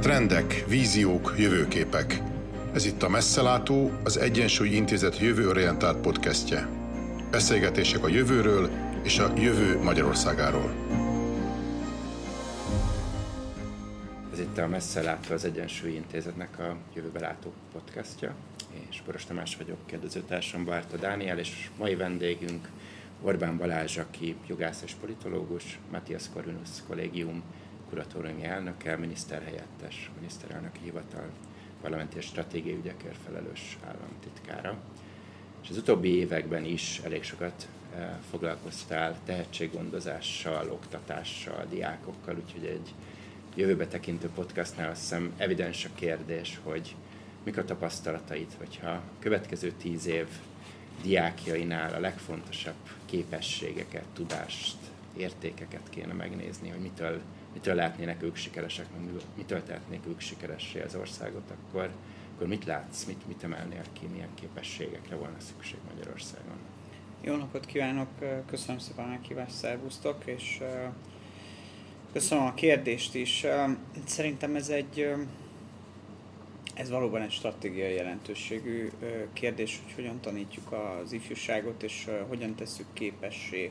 Trendek, víziók, jövőképek. Ez itt a Messzelátó, az Egyensúly Intézet jövőorientált podcastje. Beszélgetések a jövőről és a jövő Magyarországáról. Ez itt a Messzelátó, az Egyensúly Intézetnek a jövőbe látó podcastja. És Boros Tamás vagyok, kérdezőtársam Bárta Dániel, és mai vendégünk Orbán Balázs, aki jogász és politológus, Matthias Corvinus kollégium kuratóriumi elnöke, miniszterhelyettes, miniszterelnöki hivatal, parlamenti és stratégiai ügyekért felelős államtitkára. És az utóbbi években is elég sokat eh, foglalkoztál tehetséggondozással, oktatással, diákokkal, úgyhogy egy jövőbe tekintő podcastnál azt hiszem evidens a kérdés, hogy mik a tapasztalataid, hogyha a következő tíz év diákjainál a legfontosabb képességeket, tudást, értékeket kéne megnézni, hogy mitől, mitől lehetnének ők sikeresek, meg mitől tehetnék ők sikeressé az országot, akkor, akkor mit látsz, mit, mit emelnél ki, milyen képességekre volna szükség Magyarországon? Jó napot kívánok, köszönöm szépen a meghívást, szervusztok, és köszönöm a kérdést is. Szerintem ez egy ez valóban egy stratégiai jelentőségű kérdés, hogy hogyan tanítjuk az ifjúságot, és hogyan tesszük képessé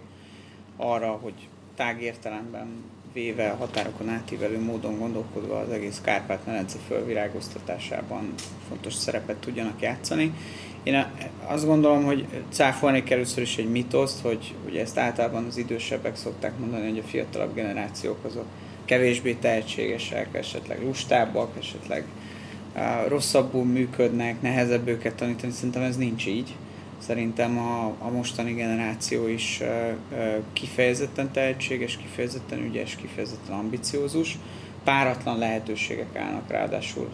arra, hogy tágértelemben véve határokon átívelő módon gondolkodva az egész Kárpát-medence fölvirágoztatásában fontos szerepet tudjanak játszani. Én azt gondolom, hogy cáfolnék először is egy mitoszt, hogy ugye ezt általában az idősebbek szokták mondani, hogy a fiatalabb generációk azok kevésbé tehetségesek, esetleg lustábbak, esetleg rosszabbul működnek, nehezebb őket tanítani, szerintem ez nincs így. Szerintem a, a mostani generáció is kifejezetten tehetséges, kifejezetten ügyes, kifejezetten ambiciózus. Páratlan lehetőségek állnak ráadásul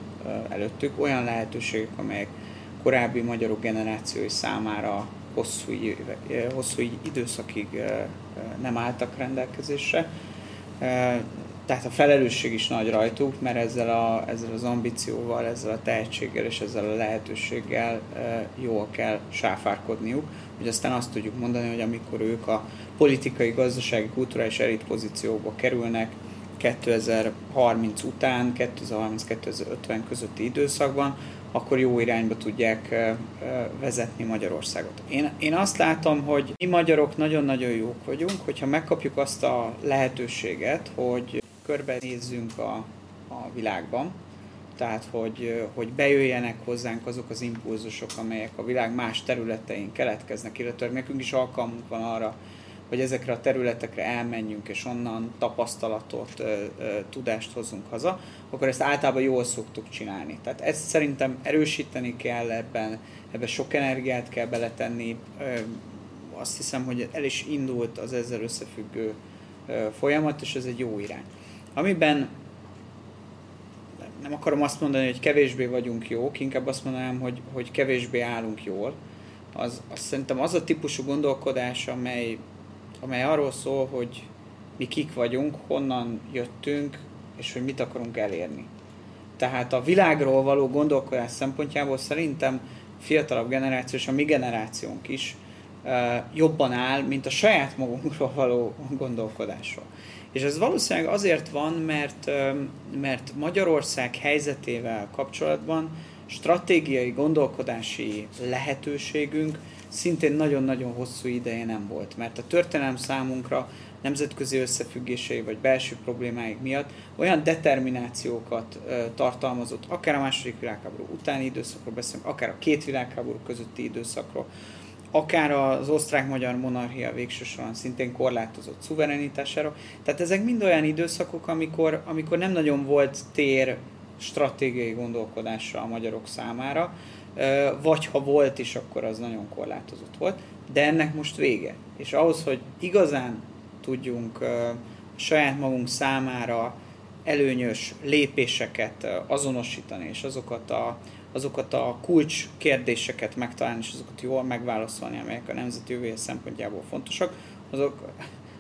előttük, olyan lehetőségek, amelyek korábbi magyarok generációi számára hosszú, hosszú időszakig nem álltak rendelkezésre tehát a felelősség is nagy rajtuk, mert ezzel, a, ezzel az ambícióval, ezzel a tehetséggel és ezzel a lehetőséggel e, jól kell sáfárkodniuk, hogy aztán azt tudjuk mondani, hogy amikor ők a politikai, gazdasági, kulturális elit pozícióba kerülnek 2030 után, 2030-2050 közötti időszakban, akkor jó irányba tudják vezetni Magyarországot. Én, én azt látom, hogy mi magyarok nagyon-nagyon jók vagyunk, hogyha megkapjuk azt a lehetőséget, hogy körbenézzünk a, a világban, tehát hogy, hogy bejöjjenek hozzánk azok az impulzusok, amelyek a világ más területein keletkeznek, illetve nekünk is alkalmunk van arra, hogy ezekre a területekre elmenjünk, és onnan tapasztalatot, tudást hozzunk haza, akkor ezt általában jól szoktuk csinálni. Tehát ezt szerintem erősíteni kell ebben, ebben sok energiát kell beletenni. Azt hiszem, hogy el is indult az ezzel összefüggő folyamat, és ez egy jó irány. Amiben nem akarom azt mondani, hogy kevésbé vagyunk jók, inkább azt mondanám, hogy, hogy kevésbé állunk jól, az, az szerintem az a típusú gondolkodás, amely, amely arról szól, hogy mi kik vagyunk, honnan jöttünk, és hogy mit akarunk elérni. Tehát a világról való gondolkodás szempontjából szerintem fiatalabb generáció, és a mi generációnk is jobban áll, mint a saját magunkról való gondolkodásról. És ez valószínűleg azért van, mert, mert Magyarország helyzetével kapcsolatban stratégiai gondolkodási lehetőségünk szintén nagyon-nagyon hosszú ideje nem volt. Mert a történelem számunkra nemzetközi összefüggései vagy belső problémáik miatt olyan determinációkat tartalmazott, akár a második világháború utáni időszakról beszélünk, akár a két világháború közötti időszakról, akár az osztrák-magyar monarchia végső soron szintén korlátozott szuverenitására. Tehát ezek mind olyan időszakok, amikor, amikor nem nagyon volt tér stratégiai gondolkodásra a magyarok számára, vagy ha volt is, akkor az nagyon korlátozott volt, de ennek most vége. És ahhoz, hogy igazán tudjunk saját magunk számára előnyös lépéseket azonosítani, és azokat a azokat a kulcs kérdéseket megtalálni, és azokat jól megválaszolni, amelyek a nemzeti jövője szempontjából fontosak, azok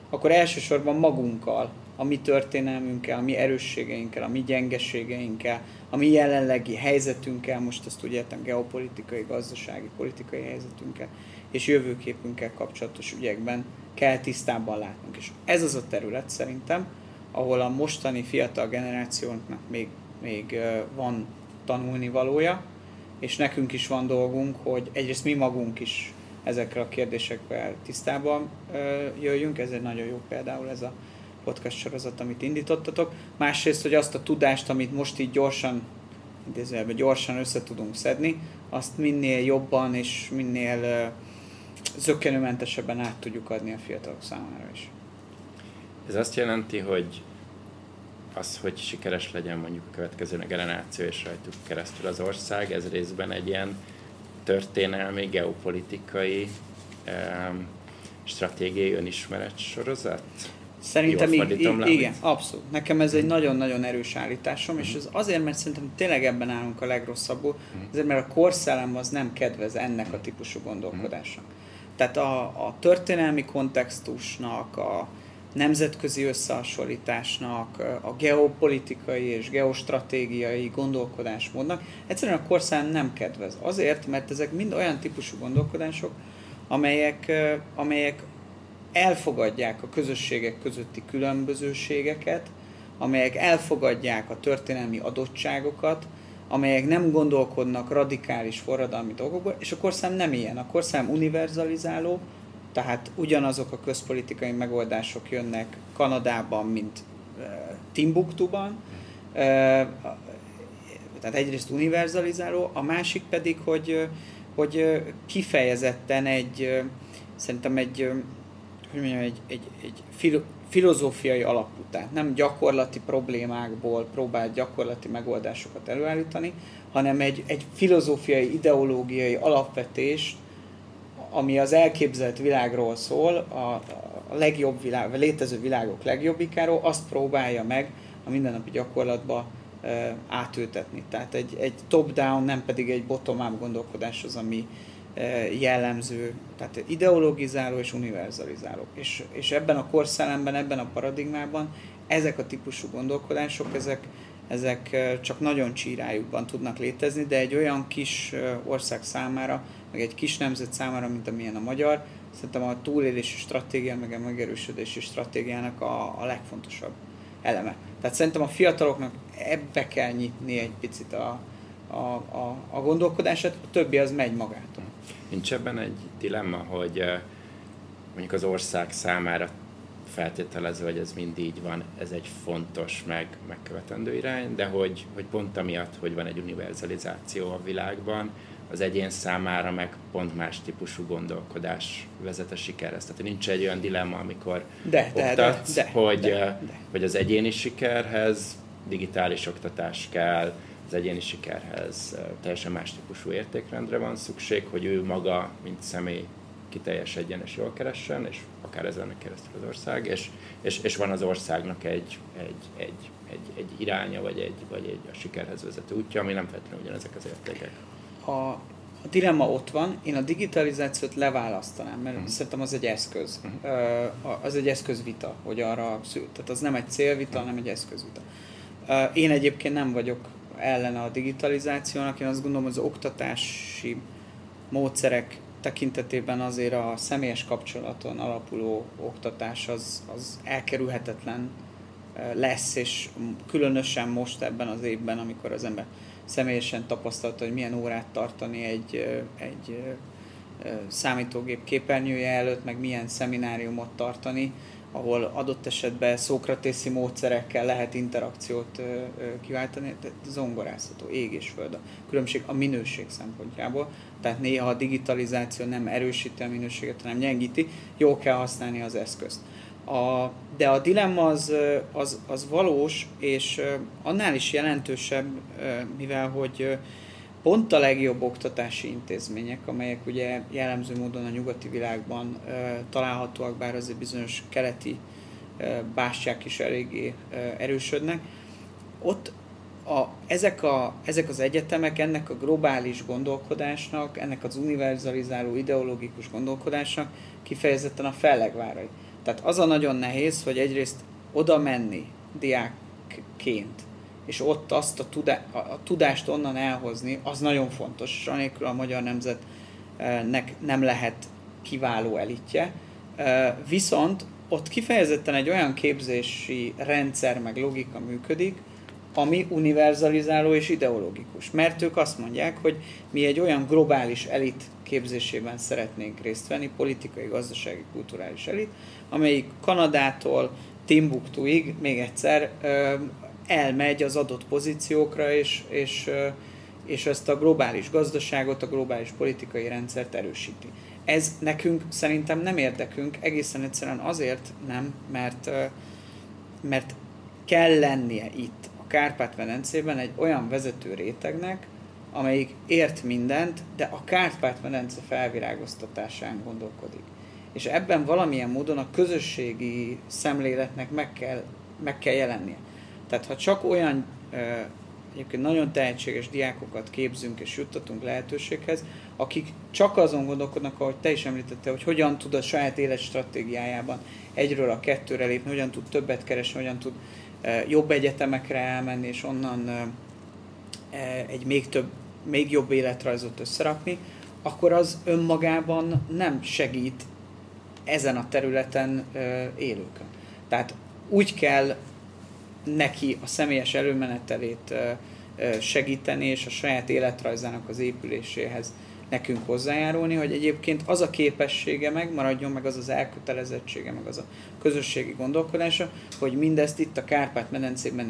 akkor elsősorban magunkkal, a mi történelmünkkel, a mi erősségeinkkel, a mi gyengeségeinkkel, a mi jelenlegi helyzetünkkel, most ezt úgy értem geopolitikai, gazdasági, politikai helyzetünkkel, és jövőképünkkel kapcsolatos ügyekben kell tisztában látnunk. És ez az a terület szerintem, ahol a mostani fiatal generációnknak még még van tanulni valója, és nekünk is van dolgunk, hogy egyrészt mi magunk is ezekre a kérdésekkel tisztában jöjjünk, ez egy nagyon jó például ez a podcast sorozat, amit indítottatok. Másrészt, hogy azt a tudást, amit most így gyorsan, idézőjelben gyorsan össze tudunk szedni, azt minél jobban és minél zökkenőmentesebben át tudjuk adni a fiatalok számára is. Ez azt jelenti, hogy az, hogy sikeres legyen mondjuk a következő generáció és rajtuk keresztül az ország, ez részben egy ilyen történelmi, geopolitikai, stratégiai önismeret sorozat? Szerintem így, így, igen, abszolút. Nekem ez egy nagyon-nagyon erős állításom, és ez azért, mert szerintem tényleg ebben állunk a legrosszabbul, azért, mert a korszellem az nem kedvez ennek a típusú gondolkodásnak. Tehát a, a történelmi kontextusnak, a, nemzetközi összehasonlításnak, a geopolitikai és geostratégiai gondolkodásmódnak egyszerűen a korszám nem kedvez. Azért, mert ezek mind olyan típusú gondolkodások, amelyek, amelyek elfogadják a közösségek közötti különbözőségeket, amelyek elfogadják a történelmi adottságokat, amelyek nem gondolkodnak radikális forradalmi dolgokból, és a korszám nem ilyen. A korszám univerzalizáló, tehát ugyanazok a közpolitikai megoldások jönnek Kanadában, mint Timbuktuban. Tehát egyrészt univerzalizáló, a másik pedig, hogy, hogy kifejezetten egy, szerintem egy, hogy mondjam, egy, egy, egy filo, filozófiai alapú, tehát nem gyakorlati problémákból próbál gyakorlati megoldásokat előállítani, hanem egy, egy filozófiai, ideológiai alapvetést ami az elképzelt világról szól, a, a legjobb világ, a létező világok legjobbikáról, azt próbálja meg a mindennapi gyakorlatba e, átültetni. Tehát egy, egy top-down, nem pedig egy bottom-up gondolkodás az, ami e, jellemző, tehát ideologizáló és univerzalizáló. És, és ebben a korszellemben, ebben a paradigmában ezek a típusú gondolkodások, ezek, ezek csak nagyon csírájukban tudnak létezni, de egy olyan kis ország számára, meg egy kis nemzet számára, mint amilyen a magyar, szerintem a túlélési stratégia, meg a megerősödési stratégiának a, a legfontosabb eleme. Tehát szerintem a fiataloknak ebbe kell nyitni egy picit a, a, a, a gondolkodását, a többi az megy magától. Nincs ebben egy dilemma, hogy mondjuk az ország számára feltételező, hogy ez mind így van, ez egy fontos, meg megkövetendő irány, de hogy, hogy pont amiatt, hogy van egy univerzalizáció a világban, az egyén számára meg pont más típusú gondolkodás vezet a sikerhez. Tehát nincs egy olyan dilemma, amikor de, oktatsz, de, de, de, hogy, de, de. hogy az egyéni sikerhez digitális oktatás kell, az egyéni sikerhez teljesen más típusú értékrendre van szükség, hogy ő maga, mint személy kiteljesedjen és jól keressen, és akár ezen keresztül az ország, és, és, és van az országnak egy, egy, egy, egy, egy iránya, vagy egy, vagy egy a sikerhez vezető útja, ami nem feltétlenül ugyanezek az értékek a, a dilemma ott van, én a digitalizációt leválasztanám, mert uh-huh. szerintem az egy eszköz. Uh-huh. Az egy eszközvita, hogy arra szült. Tehát az nem egy célvita, hanem egy eszközvita. Én egyébként nem vagyok ellene a digitalizációnak, én azt gondolom, az oktatási módszerek tekintetében azért a személyes kapcsolaton alapuló oktatás az, az elkerülhetetlen lesz, és különösen most ebben az évben, amikor az ember személyesen tapasztalta, hogy milyen órát tartani egy, egy számítógép képernyője előtt, meg milyen szemináriumot tartani, ahol adott esetben szókratészi módszerekkel lehet interakciót kiváltani, tehát zongorázható, ég és föld. A különbség a minőség szempontjából, tehát néha a digitalizáció nem erősíti a minőséget, hanem gyengíti, jó kell használni az eszközt. A, de a dilemma az, az, az valós, és annál is jelentősebb, mivel hogy pont a legjobb oktatási intézmények, amelyek ugye jellemző módon a nyugati világban találhatóak, bár azért bizonyos keleti bástyák is eléggé erősödnek, ott a, ezek, a, ezek az egyetemek ennek a globális gondolkodásnak, ennek az univerzalizáló ideológikus gondolkodásnak kifejezetten a fellegvárai. Tehát az a nagyon nehéz, hogy egyrészt oda menni diákként, és ott azt a, tudá- a tudást onnan elhozni, az nagyon fontos, és anélkül a magyar nemzetnek nem lehet kiváló elitje. Viszont ott kifejezetten egy olyan képzési rendszer meg logika működik, ami univerzalizáló és ideológikus. Mert ők azt mondják, hogy mi egy olyan globális elit képzésében szeretnénk részt venni, politikai, gazdasági, kulturális elit, amelyik Kanadától Timbuktuig még egyszer elmegy az adott pozíciókra, és, és, és ezt a globális gazdaságot, a globális politikai rendszert erősíti. Ez nekünk szerintem nem érdekünk, egészen egyszerűen azért nem, mert, mert kell lennie itt a Kárpát-medencében egy olyan vezető rétegnek, amelyik ért mindent, de a Kárpát-medence felvirágoztatásán gondolkodik. És ebben valamilyen módon a közösségi szemléletnek meg kell, meg kell jelennie. Tehát ha csak olyan egyébként nagyon tehetséges diákokat képzünk és juttatunk lehetőséghez, akik csak azon gondolkodnak, ahogy te is említette, hogy hogyan tud a saját élet stratégiájában egyről a kettőre lépni, hogyan tud többet keresni, hogyan tud jobb egyetemekre elmenni, és onnan egy még több, még jobb életrajzot összerakni, akkor az önmagában nem segít ezen a területen élőkön. Tehát úgy kell neki a személyes előmenetelét segíteni, és a saját életrajzának az épüléséhez nekünk hozzájárulni, hogy egyébként az a képessége megmaradjon, meg az az elkötelezettsége, meg az a közösségi gondolkodása, hogy mindezt itt a Kárpát-medencében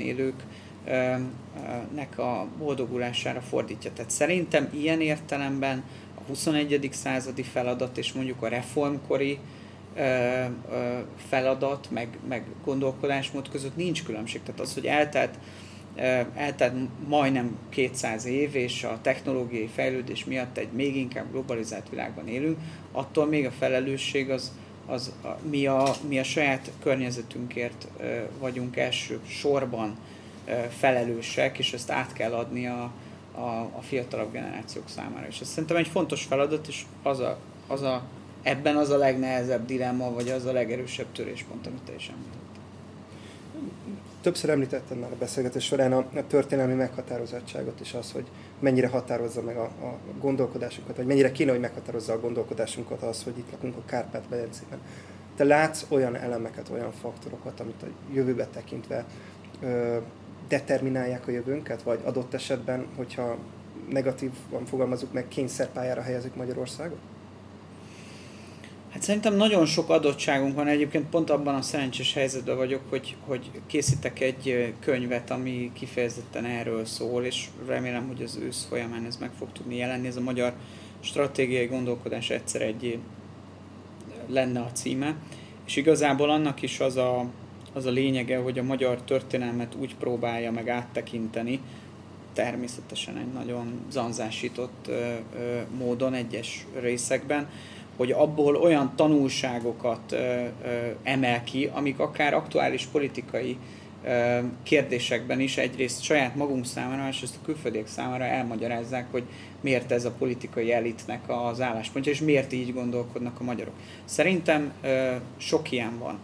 élőknek a boldogulására fordítja. Tehát szerintem ilyen értelemben a 21. századi feladat és mondjuk a reformkori feladat, meg, meg gondolkodásmód között nincs különbség. Tehát az, hogy eltelt, eltelt majdnem 200 év, és a technológiai fejlődés miatt egy még inkább globalizált világban élünk, attól még a felelősség az, az a, mi, a, mi a saját környezetünkért vagyunk első sorban felelősek, és ezt át kell adni a, a, a fiatalabb generációk számára. És ez szerintem egy fontos feladat, és az a, az a ebben az a legnehezebb dilemma, vagy az a legerősebb töréspont, amit te is. Többször említettem már a beszélgetés során a, a történelmi meghatározottságot és az, hogy mennyire határozza meg a, a gondolkodásunkat, vagy mennyire kéne, hogy meghatározza a gondolkodásunkat az, hogy itt lakunk a Kárpát-medencében. Te látsz olyan elemeket, olyan faktorokat, amit a jövőbe tekintve ö, determinálják a jövőnket, vagy adott esetben, hogyha negatívan fogalmazunk meg, kényszerpályára helyezik Magyarországot? Hát szerintem nagyon sok adottságunk van. Egyébként pont abban a szerencsés helyzetben vagyok, hogy, hogy készítek egy könyvet, ami kifejezetten erről szól, és remélem, hogy az ősz folyamán ez meg fog tudni jelenni. Ez a magyar stratégiai gondolkodás egyszer egy lenne a címe. És igazából annak is az a, az a lényege, hogy a magyar történelmet úgy próbálja meg áttekinteni, természetesen egy nagyon zanzásított módon egyes részekben, hogy abból olyan tanulságokat emel ki, amik akár aktuális politikai kérdésekben is egyrészt saját magunk számára, másrészt a külföldiek számára elmagyarázzák, hogy miért ez a politikai elitnek az álláspontja, és miért így gondolkodnak a magyarok. Szerintem sok ilyen van.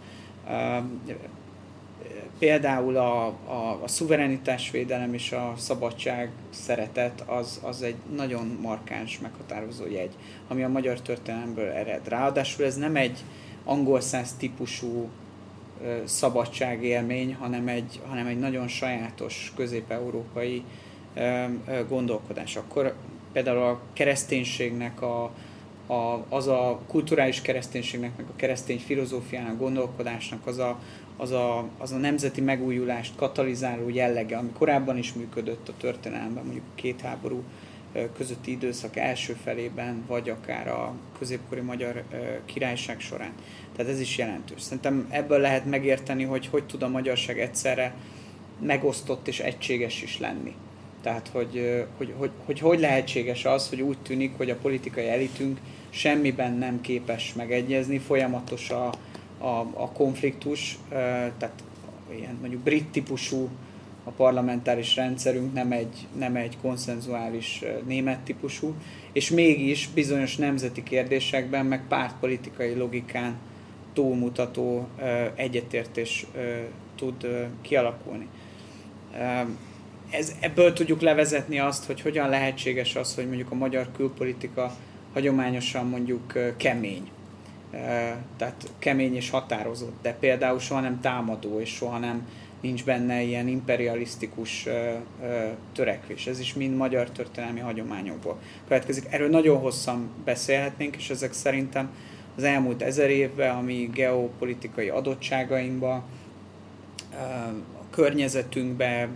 Például a, a, a szuverenitásvédelem és a szabadság szeretet az, az egy nagyon markáns, meghatározó jegy, ami a magyar történelemből ered. Ráadásul ez nem egy angol száz típusú ö, szabadságélmény, hanem egy, hanem egy nagyon sajátos közép-európai ö, ö, gondolkodás. Akkor például a kereszténységnek a, a, az a kulturális kereszténységnek, meg a keresztény filozófiának, gondolkodásnak az a, az a, az a nemzeti megújulást katalizáló jellege, ami korábban is működött a történelemben, mondjuk a két háború közötti időszak első felében, vagy akár a középkori magyar királyság során. Tehát ez is jelentős. Szerintem ebből lehet megérteni, hogy hogy tud a magyarság egyszerre megosztott és egységes is lenni. Tehát, hogy hogy, hogy, hogy hogy lehetséges az, hogy úgy tűnik, hogy a politikai elitünk semmiben nem képes megegyezni, folyamatos a, a, a konfliktus, tehát ilyen mondjuk brit típusú a parlamentáris rendszerünk, nem egy, nem egy konszenzuális német típusú, és mégis bizonyos nemzeti kérdésekben, meg pártpolitikai logikán túlmutató egyetértés tud kialakulni. Ez, ebből tudjuk levezetni azt, hogy hogyan lehetséges az, hogy mondjuk a magyar külpolitika hagyományosan mondjuk kemény tehát kemény és határozott, de például soha nem támadó, és soha nem nincs benne ilyen imperialisztikus törekvés. Ez is mind magyar történelmi hagyományokból következik. Erről nagyon hosszan beszélhetnénk, és ezek szerintem az elmúlt ezer évben, ami geopolitikai adottságainkba, a környezetünkbe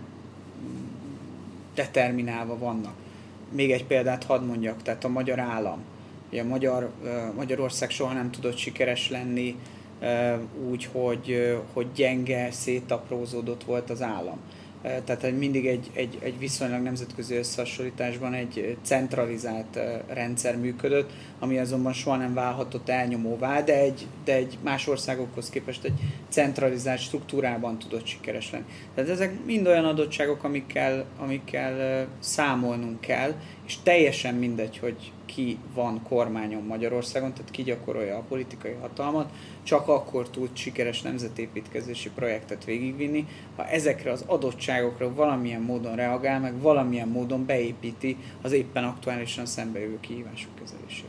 determinálva vannak. Még egy példát hadd mondjak, tehát a magyar állam. Ugye Magyar, Magyarország soha nem tudott sikeres lenni úgy, hogy, hogy gyenge, szétaprózódott volt az állam. Tehát mindig egy, egy, egy viszonylag nemzetközi összehasonlításban egy centralizált rendszer működött, ami azonban soha nem válhatott elnyomóvá, de egy, de egy más országokhoz képest egy centralizált struktúrában tudott sikeres lenni. Tehát ezek mind olyan adottságok, amikkel, amikkel számolnunk kell, és teljesen mindegy, hogy ki van kormányon Magyarországon, tehát ki gyakorolja a politikai hatalmat, csak akkor tud sikeres nemzetépítkezési projektet végigvinni, ha ezekre az adottságokra valamilyen módon reagál, meg valamilyen módon beépíti az éppen aktuálisan szembejövő kihívások kezelését.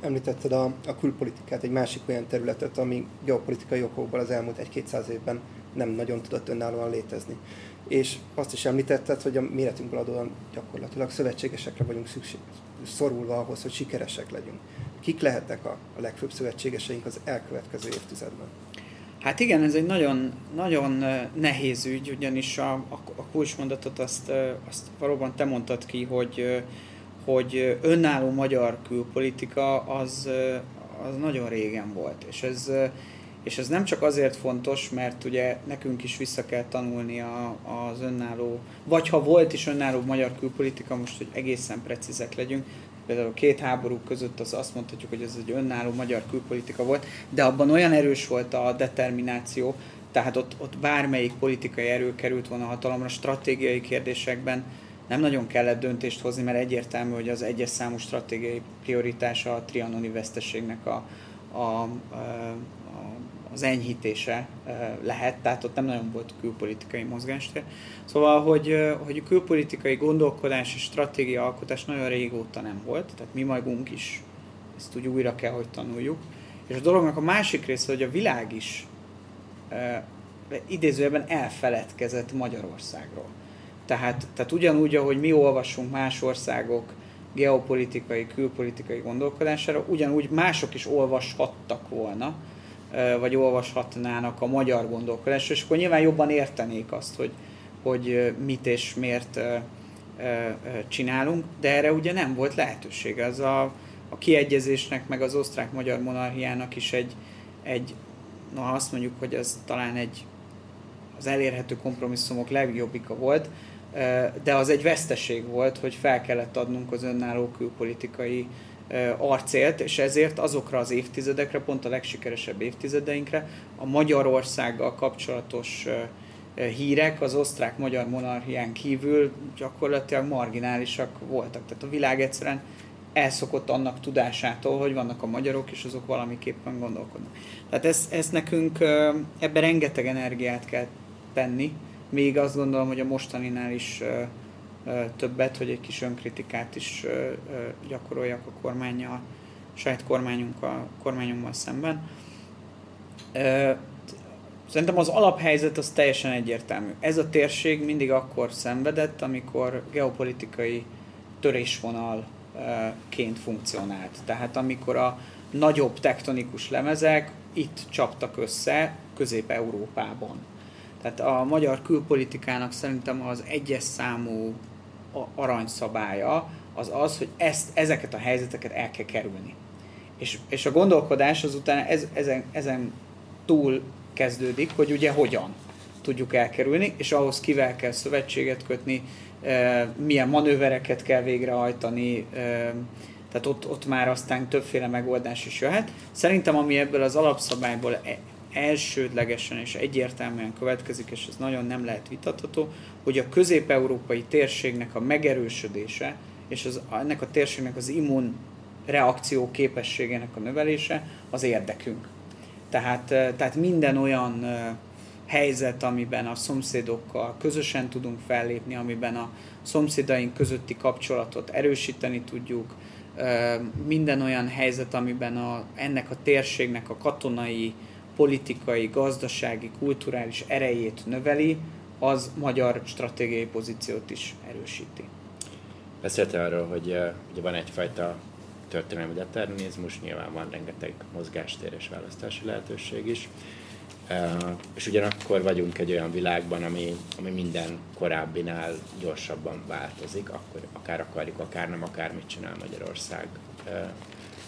Említetted a, a külpolitikát, egy másik olyan területet, ami geopolitikai okokból az elmúlt egy-kétszáz évben nem nagyon tudott önállóan létezni. És azt is említetted, hogy a méretünkből adóan gyakorlatilag szövetségesekre vagyunk szükség, szorulva ahhoz, hogy sikeresek legyünk. Kik lehetnek a, a legfőbb szövetségeseink az elkövetkező évtizedben? Hát igen, ez egy nagyon, nagyon nehéz ügy, ugyanis a, a, a kulcsmondatot azt, azt valóban te mondtad ki, hogy, hogy önálló magyar külpolitika az, az nagyon régen volt. És ez, és ez nem csak azért fontos, mert ugye nekünk is vissza kell tanulni a, az önálló, vagy ha volt is önálló magyar külpolitika, most, hogy egészen precízek legyünk, például a két háború között az azt mondhatjuk, hogy ez egy önálló magyar külpolitika volt, de abban olyan erős volt a determináció, tehát ott, ott bármelyik politikai erő került volna hatalomra stratégiai kérdésekben, nem nagyon kellett döntést hozni, mert egyértelmű, hogy az egyes számú stratégiai prioritása a trianoni veszteségnek a, a, a, az enyhítése lehet, tehát ott nem nagyon volt külpolitikai mozgástér. Szóval, hogy, hogy külpolitikai gondolkodás és stratégia alkotás nagyon régóta nem volt, tehát mi magunk is ezt úgy újra kell, hogy tanuljuk. És a dolognak a másik része, hogy a világ is idézőjelben elfeledkezett Magyarországról. Tehát, tehát ugyanúgy, ahogy mi olvasunk más országok geopolitikai, külpolitikai gondolkodására, ugyanúgy mások is olvashattak volna, vagy olvashatnának a magyar gondolkodásra, és akkor nyilván jobban értenék azt, hogy, hogy mit és miért csinálunk, de erre ugye nem volt lehetőség. Ez a, a kiegyezésnek, meg az osztrák-magyar monarchiának is egy, egy, na azt mondjuk, hogy ez talán egy az elérhető kompromisszumok legjobbika volt, de az egy veszteség volt, hogy fel kellett adnunk az önálló külpolitikai arcélt, és ezért azokra az évtizedekre, pont a legsikeresebb évtizedeinkre a Magyarországgal kapcsolatos hírek az osztrák-magyar monarchián kívül gyakorlatilag marginálisak voltak. Tehát a világ egyszerűen elszokott annak tudásától, hogy vannak a magyarok, és azok valamiképpen gondolkodnak. Tehát ezt, ezt nekünk ebben rengeteg energiát kell tenni, még azt gondolom, hogy a mostaninál is többet, hogy egy kis önkritikát is gyakoroljak a kormánya, a saját kormányunkkal, kormányunkmal szemben. Szerintem az alaphelyzet az teljesen egyértelmű. Ez a térség mindig akkor szenvedett, amikor geopolitikai törésvonalként funkcionált. Tehát amikor a nagyobb tektonikus lemezek itt csaptak össze Közép-Európában. Tehát a magyar külpolitikának szerintem az egyes számú aranyszabálya az az, hogy ezt, ezeket a helyzeteket el kell kerülni. És, és a gondolkodás azután ez, ezen, ezen túl kezdődik, hogy ugye hogyan tudjuk elkerülni, és ahhoz kivel kell szövetséget kötni, milyen manővereket kell végrehajtani, tehát ott, ott már aztán többféle megoldás is jöhet. Szerintem ami ebből az alapszabályból e, elsődlegesen és egyértelműen következik, és ez nagyon nem lehet vitatható, hogy a közép-európai térségnek a megerősödése és az, ennek a térségnek az immun reakció képességének a növelése az érdekünk. Tehát, tehát minden olyan helyzet, amiben a szomszédokkal közösen tudunk fellépni, amiben a szomszédaink közötti kapcsolatot erősíteni tudjuk, minden olyan helyzet, amiben a, ennek a térségnek a katonai politikai, gazdasági, kulturális erejét növeli, az magyar stratégiai pozíciót is erősíti. Beszélte arról, hogy ugye van egyfajta történelmi determinizmus, nyilván van rengeteg mozgástér és választási lehetőség is. És ugyanakkor vagyunk egy olyan világban, ami, ami minden korábbinál gyorsabban változik, akkor akár akarjuk, akár nem, akár mit csinál Magyarország,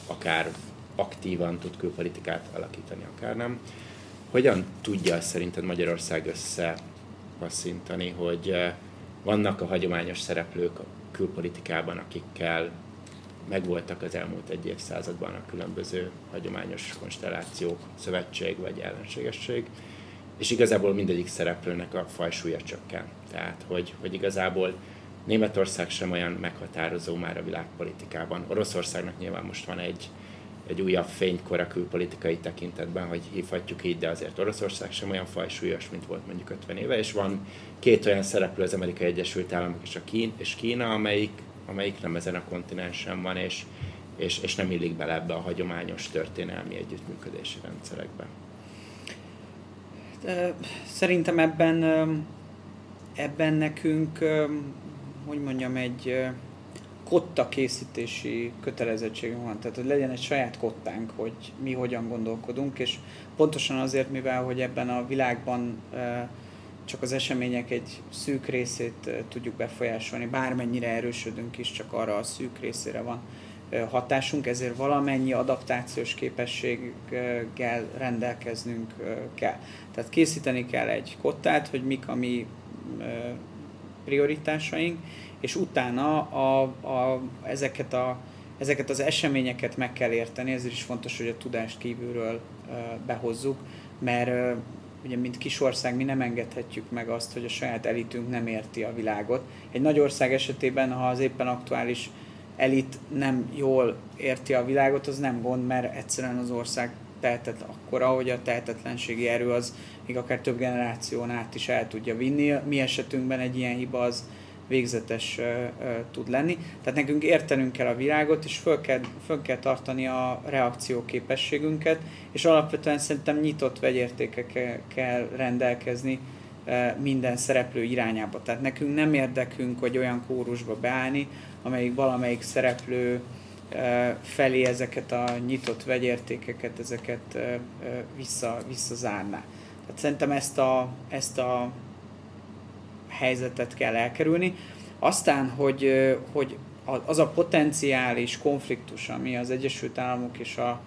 akár aktívan tud külpolitikát alakítani, akár nem. Hogyan tudja szerinted Magyarország összepasszintani, hogy vannak a hagyományos szereplők a külpolitikában, akikkel megvoltak az elmúlt egy évszázadban a különböző hagyományos konstellációk, szövetség vagy ellenségesség, és igazából mindegyik szereplőnek a fajsúlya csökken. Tehát, hogy, hogy igazából Németország sem olyan meghatározó már a világpolitikában. Oroszországnak nyilván most van egy, egy újabb fénykor a külpolitikai tekintetben, hogy hívhatjuk így, de azért Oroszország sem olyan fajsúlyos, mint volt mondjuk 50 éve, és van két olyan szereplő, az Amerikai Egyesült Államok és, a Kín, és Kína, amelyik amelyik nem ezen a kontinensen van, és, és, és nem illik bele ebbe a hagyományos történelmi együttműködési rendszerekbe. Szerintem ebben, ebben nekünk, hogy mondjam, egy kotta készítési kötelezettségünk van. Tehát, hogy legyen egy saját kottánk, hogy mi hogyan gondolkodunk, és pontosan azért, mivel hogy ebben a világban csak az események egy szűk részét tudjuk befolyásolni, bármennyire erősödünk is, csak arra a szűk részére van hatásunk, ezért valamennyi adaptációs képességgel rendelkeznünk kell. Tehát készíteni kell egy kottát, hogy mik a mi prioritásaink, és utána a, a, ezeket, a, ezeket az eseményeket meg kell érteni, ezért is fontos, hogy a tudást kívülről behozzuk, mert ugye mint kisország mi nem engedhetjük meg azt, hogy a saját elitünk nem érti a világot. Egy nagy ország esetében, ha az éppen aktuális elit nem jól érti a világot, az nem gond, mert egyszerűen az ország tehetet akkora, hogy a tehetetlenségi erő az még akár több generáción át is el tudja vinni. Mi esetünkben egy ilyen hiba az végzetes tud lenni. Tehát nekünk értenünk kell a világot, és föl kell, föl kell tartani a reakcióképességünket, és alapvetően szerintem nyitott vegyértékekkel kell rendelkezni minden szereplő irányába. Tehát nekünk nem érdekünk, hogy olyan kórusba beállni, amelyik valamelyik szereplő felé ezeket a nyitott vegyértékeket, ezeket vissza, visszazárná. Tehát szerintem ezt a, ezt a helyzetet kell elkerülni. Aztán, hogy, hogy az a potenciális konfliktus, ami az Egyesült Államok és, a,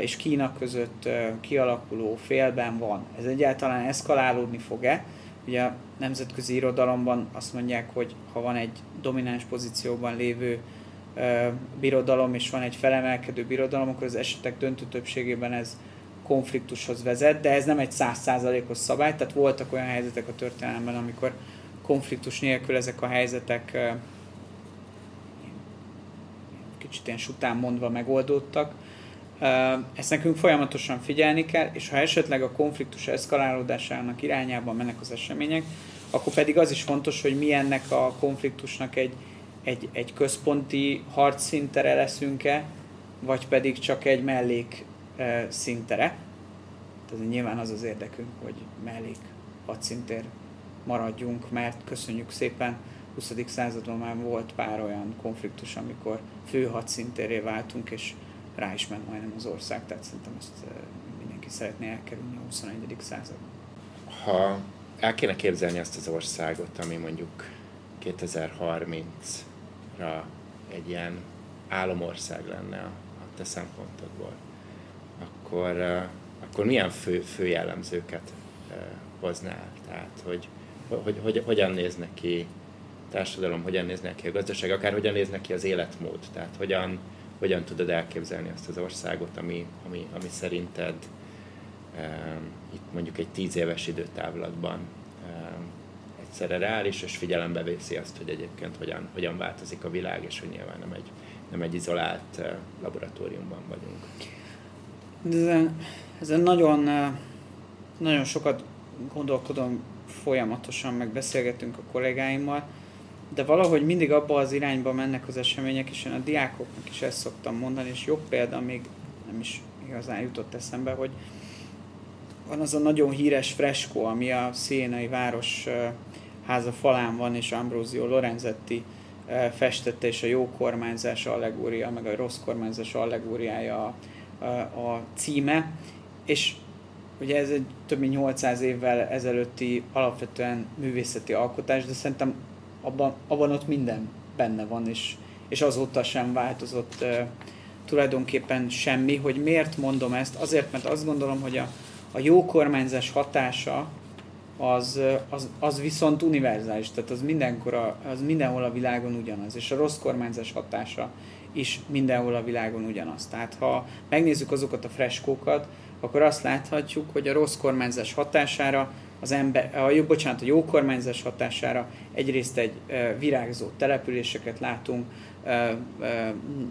és Kína között kialakuló félben van, ez egyáltalán eszkalálódni fog-e? Ugye a nemzetközi irodalomban azt mondják, hogy ha van egy domináns pozícióban lévő birodalom, és van egy felemelkedő birodalom, akkor az esetek döntő többségében ez konfliktushoz vezet, de ez nem egy százszázalékos szabály, tehát voltak olyan helyzetek a történelemben, amikor konfliktus nélkül ezek a helyzetek kicsit ilyen sután mondva megoldódtak. Ezt nekünk folyamatosan figyelni kell, és ha esetleg a konfliktus eszkalálódásának irányában mennek az események, akkor pedig az is fontos, hogy mi ennek a konfliktusnak egy, egy, egy központi harcszintere leszünk-e, vagy pedig csak egy mellék szintere. Tehát nyilván az az érdekünk, hogy mellék hadszintér maradjunk, mert köszönjük szépen, 20. században már volt pár olyan konfliktus, amikor fő hadszintéré váltunk, és rá is ment majdnem az ország, tehát szerintem ezt mindenki szeretné elkerülni a 21. században. Ha el kéne képzelni azt az országot, ami mondjuk 2030-ra egy ilyen álomország lenne a, te szempontodból, akkor, akkor milyen fő, fő jellemzőket hoznál? Tehát, hogy, hogy, hogy hogyan néznek ki társadalom, hogyan néznek ki a gazdaság, akár hogyan néznek ki az életmód. Tehát hogyan, hogyan tudod elképzelni azt az országot, ami, ami, ami szerinted itt mondjuk egy tíz éves időtávlatban um, egyszerre reális, és figyelembe veszi azt, hogy egyébként hogyan, hogyan változik a világ, és hogy nyilván nem egy, nem egy izolált laboratóriumban vagyunk. Ezen, ezen nagyon, nagyon sokat gondolkodom folyamatosan megbeszélgetünk a kollégáimmal, de valahogy mindig abba az irányba mennek az események, és én a diákoknak is ezt szoktam mondani, és jobb példa még nem is igazán jutott eszembe, hogy van az a nagyon híres freskó, ami a Sienai város háza falán van, és Ambrosio Lorenzetti festette, és a jó kormányzás allegória, meg a rossz kormányzás allegóriája a, címe. És ugye ez egy több mint 800 évvel ezelőtti alapvetően művészeti alkotás, de szerintem abban, abban ott minden benne van, és, és azóta sem változott uh, tulajdonképpen semmi. Hogy miért mondom ezt? Azért, mert azt gondolom, hogy a, a jó kormányzás hatása az, az, az viszont univerzális, tehát az, mindenkor a, az mindenhol a világon ugyanaz, és a rossz kormányzás hatása is mindenhol a világon ugyanaz. Tehát ha megnézzük azokat a freskókat, akkor azt láthatjuk, hogy a rossz kormányzás hatására az ember, a jó, bocsánat, a jó kormányzás hatására egyrészt egy virágzó településeket látunk,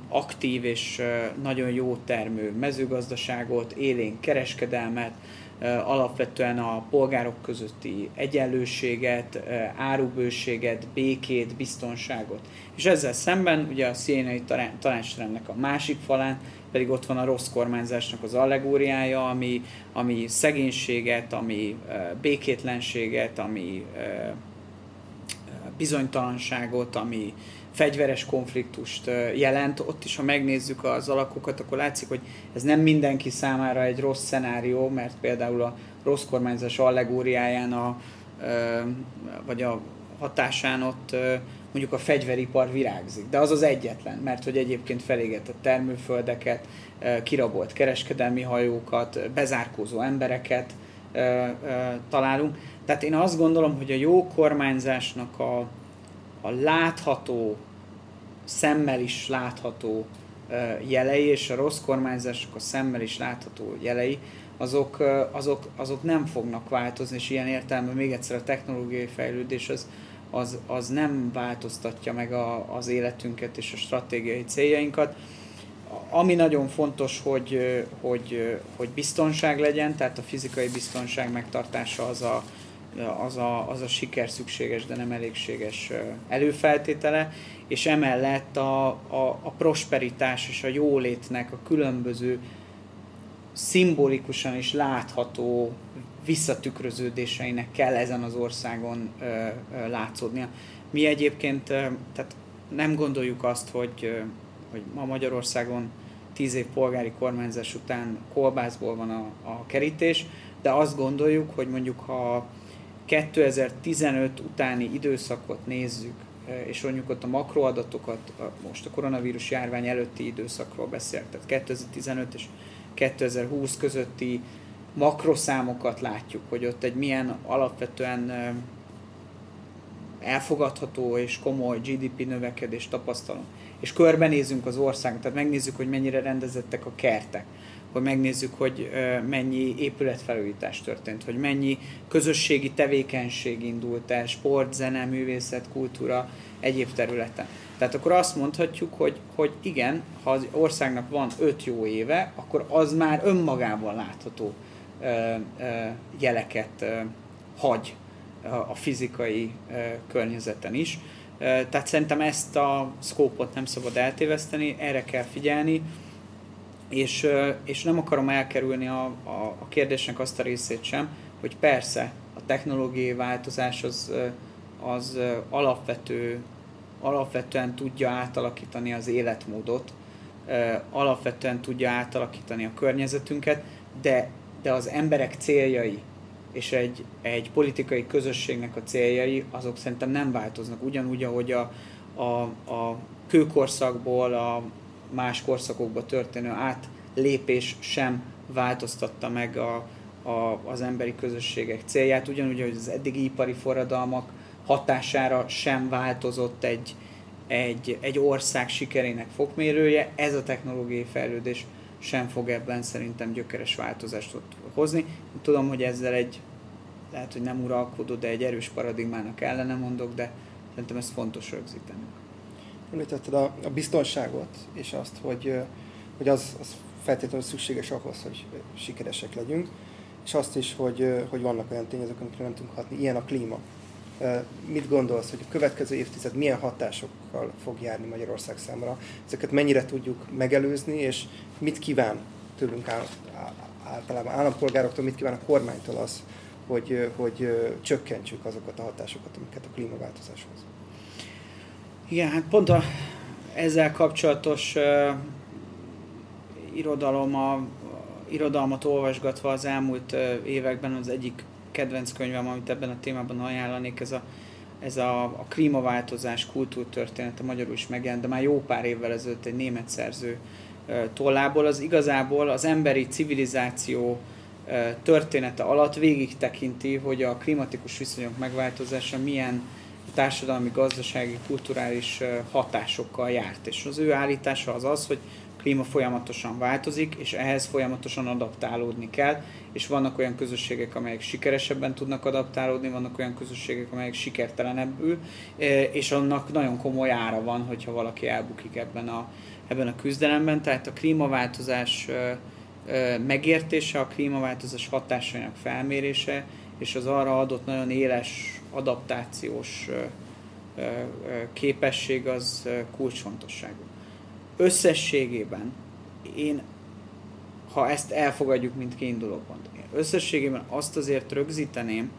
aktív és nagyon jó termő mezőgazdaságot, élénk kereskedelmet, alapvetően a polgárok közötti egyenlőséget, árubőséget, békét, biztonságot. És ezzel szemben ugye a szénai tanácsrendnek a másik falán pedig ott van a rossz kormányzásnak az allegóriája, ami, ami szegénységet, ami békétlenséget, ami bizonytalanságot, ami fegyveres konfliktust jelent. Ott is, ha megnézzük az alakokat, akkor látszik, hogy ez nem mindenki számára egy rossz szenárió, mert például a rossz kormányzás allegóriáján a, vagy a hatásán ott mondjuk a fegyveripar virágzik, de az az egyetlen, mert hogy egyébként felégetett termőföldeket, kirabolt kereskedelmi hajókat, bezárkózó embereket találunk. Tehát én azt gondolom, hogy a jó kormányzásnak a, a látható, szemmel is látható jelei, és a rossz kormányzásnak a szemmel is látható jelei, azok, azok, azok nem fognak változni, és ilyen értelemben még egyszer a technológiai fejlődés az, az, az nem változtatja meg a, az életünket és a stratégiai céljainkat. Ami nagyon fontos, hogy, hogy, hogy biztonság legyen, tehát a fizikai biztonság megtartása az a, az a, az a siker szükséges, de nem elégséges előfeltétele, és emellett a, a, a prosperitás és a jólétnek a különböző szimbolikusan is látható visszatükröződéseinek kell ezen az országon ö, ö, látszódnia. Mi egyébként ö, tehát nem gondoljuk azt, hogy, ö, hogy ma Magyarországon tíz év polgári kormányzás után kolbászból van a, a kerítés, de azt gondoljuk, hogy mondjuk ha 2015 utáni időszakot nézzük, és mondjuk ott a makroadatokat, most a koronavírus járvány előtti időszakról beszélt, tehát 2015 és 2020 közötti makroszámokat látjuk, hogy ott egy milyen alapvetően elfogadható és komoly GDP növekedést tapasztalunk. És körbenézünk az országon, tehát megnézzük, hogy mennyire rendezettek a kertek, hogy megnézzük, hogy mennyi épületfelújítás történt, hogy mennyi közösségi tevékenység indult el, sport, zene, művészet, kultúra, egyéb területen. Tehát akkor azt mondhatjuk, hogy, hogy igen, ha az országnak van öt jó éve, akkor az már önmagában látható jeleket hagy a fizikai környezeten is. Tehát szerintem ezt a szkópot nem szabad eltéveszteni, erre kell figyelni, és, és nem akarom elkerülni a, a, a kérdésnek azt a részét sem, hogy persze a technológiai változás az, az alapvető, alapvetően tudja átalakítani az életmódot, alapvetően tudja átalakítani a környezetünket, de de az emberek céljai és egy, egy politikai közösségnek a céljai, azok szerintem nem változnak. Ugyanúgy, ahogy a, a, a kőkorszakból a más korszakokba történő átlépés sem változtatta meg a, a, az emberi közösségek célját, ugyanúgy, hogy az eddigi ipari forradalmak hatására sem változott egy, egy, egy ország sikerének fokmérője, ez a technológiai fejlődés sem fog ebben szerintem gyökeres változást hozni. Tudom, hogy ezzel egy, lehet, hogy nem uralkodó, de egy erős paradigmának ellene mondok, de szerintem ezt fontos rögzíteni. Említetted a, a biztonságot, és azt, hogy, hogy az, az feltétlenül szükséges ahhoz, hogy sikeresek legyünk, és azt is, hogy, hogy vannak olyan tényezők, amikre nem tudunk hatni, ilyen a klíma. Mit gondolsz, hogy a következő évtized milyen hatásokkal fog járni Magyarország számára? Ezeket mennyire tudjuk megelőzni, és mit kíván tőlünk általában állampolgároktól, mit kíván a kormánytól az, hogy, hogy csökkentsük azokat a hatásokat, amiket a klímaváltozás hoz. Igen, hát pont a, ezzel kapcsolatos uh, irodalom, a, a, irodalmat olvasgatva az elmúlt uh, években az egyik kedvenc könyvem, amit ebben a témában ajánlanék, ez a, ez a, a klímaváltozás kultúrtörténete, magyarul is megjelent, de már jó pár évvel ezelőtt egy német szerző uh, tollából, az igazából az emberi civilizáció története alatt végig tekinti, hogy a klimatikus viszonyok megváltozása milyen társadalmi, gazdasági, kulturális hatásokkal járt. És az ő állítása az az, hogy klíma folyamatosan változik, és ehhez folyamatosan adaptálódni kell, és vannak olyan közösségek, amelyek sikeresebben tudnak adaptálódni, vannak olyan közösségek, amelyek sikertelenebbül, és annak nagyon komoly ára van, hogyha valaki elbukik ebben a, ebben a küzdelemben. Tehát a klímaváltozás megértése, a klímaváltozás hatásainak felmérése, és az arra adott nagyon éles adaptációs képesség az kulcsfontosságú. Összességében én, ha ezt elfogadjuk, mint kiinduló pont, összességében azt azért rögzíteném,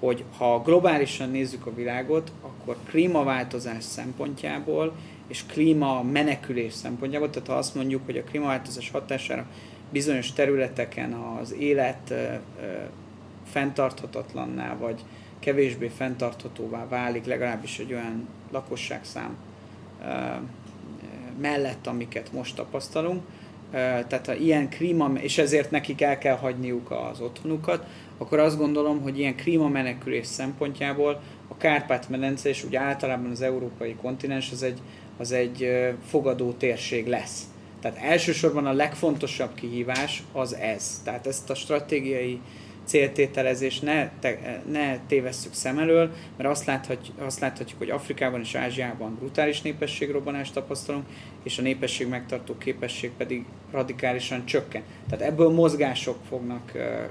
hogy ha globálisan nézzük a világot, akkor klímaváltozás szempontjából és klíma menekülés szempontjából, tehát ha azt mondjuk, hogy a klímaváltozás hatására bizonyos területeken az élet fenntarthatatlanná, vagy kevésbé fenntarthatóvá válik, legalábbis egy olyan lakosságszám mellett, amiket most tapasztalunk. Tehát ha ilyen klíma, és ezért nekik el kell hagyniuk az otthonukat, akkor azt gondolom, hogy ilyen klímamenekülés szempontjából a Kárpát-medence és úgy általában az európai kontinens az egy, az egy fogadó térség lesz. Tehát elsősorban a legfontosabb kihívás az ez. Tehát ezt a stratégiai céltételezést ne, te, ne tévesszük szem elől, mert azt, láthatjuk, azt láthatjuk, hogy Afrikában és Ázsiában brutális népességrobbanást tapasztalunk, és a népesség megtartó képesség pedig radikálisan csökken. Tehát ebből mozgások fognak ö, ö,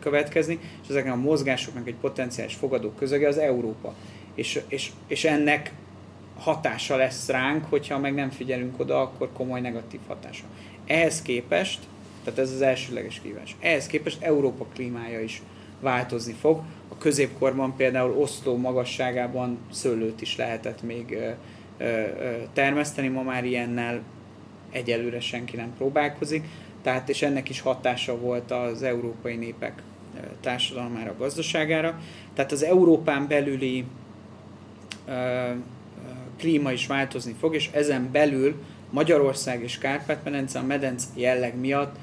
következni, és ezeknek a mozgásoknak egy potenciális fogadó közege az Európa. És, és, és ennek hatása lesz ránk, hogyha meg nem figyelünk oda, akkor komoly negatív hatása. Ehhez képest, tehát ez az elsőleges kívás, ehhez képest Európa klímája is változni fog. A középkorban például Oszló magasságában szőlőt is lehetett még termeszteni, ma már ilyennel egyelőre senki nem próbálkozik, tehát és ennek is hatása volt az európai népek társadalmára, gazdaságára. Tehát az Európán belüli klíma is változni fog, és ezen belül Magyarország és Kárpát-medence a medence jelleg miatt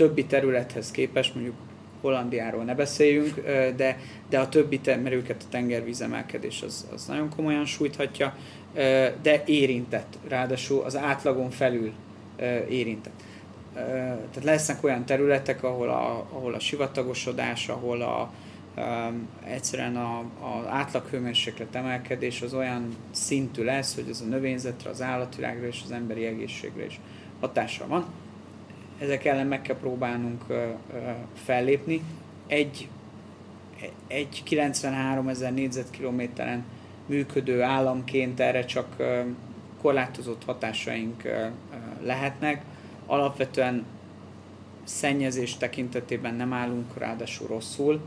többi területhez képest, mondjuk Hollandiáról ne beszéljünk, de, de a többi, mert őket a tengervíz emelkedés az, az nagyon komolyan sújthatja, de érintett, ráadásul az átlagon felül érintett. Tehát lesznek olyan területek, ahol a, ahol a sivatagosodás, ahol a, um, egyszerűen az átlaghőmérséklet emelkedés az olyan szintű lesz, hogy ez a növényzetre, az állatvilágra és az emberi egészségre is hatással van. Ezek ellen meg kell próbálnunk fellépni. Egy, egy 93 ezer négyzetkilométeren működő államként erre csak korlátozott hatásaink lehetnek. Alapvetően szennyezés tekintetében nem állunk ráadásul rosszul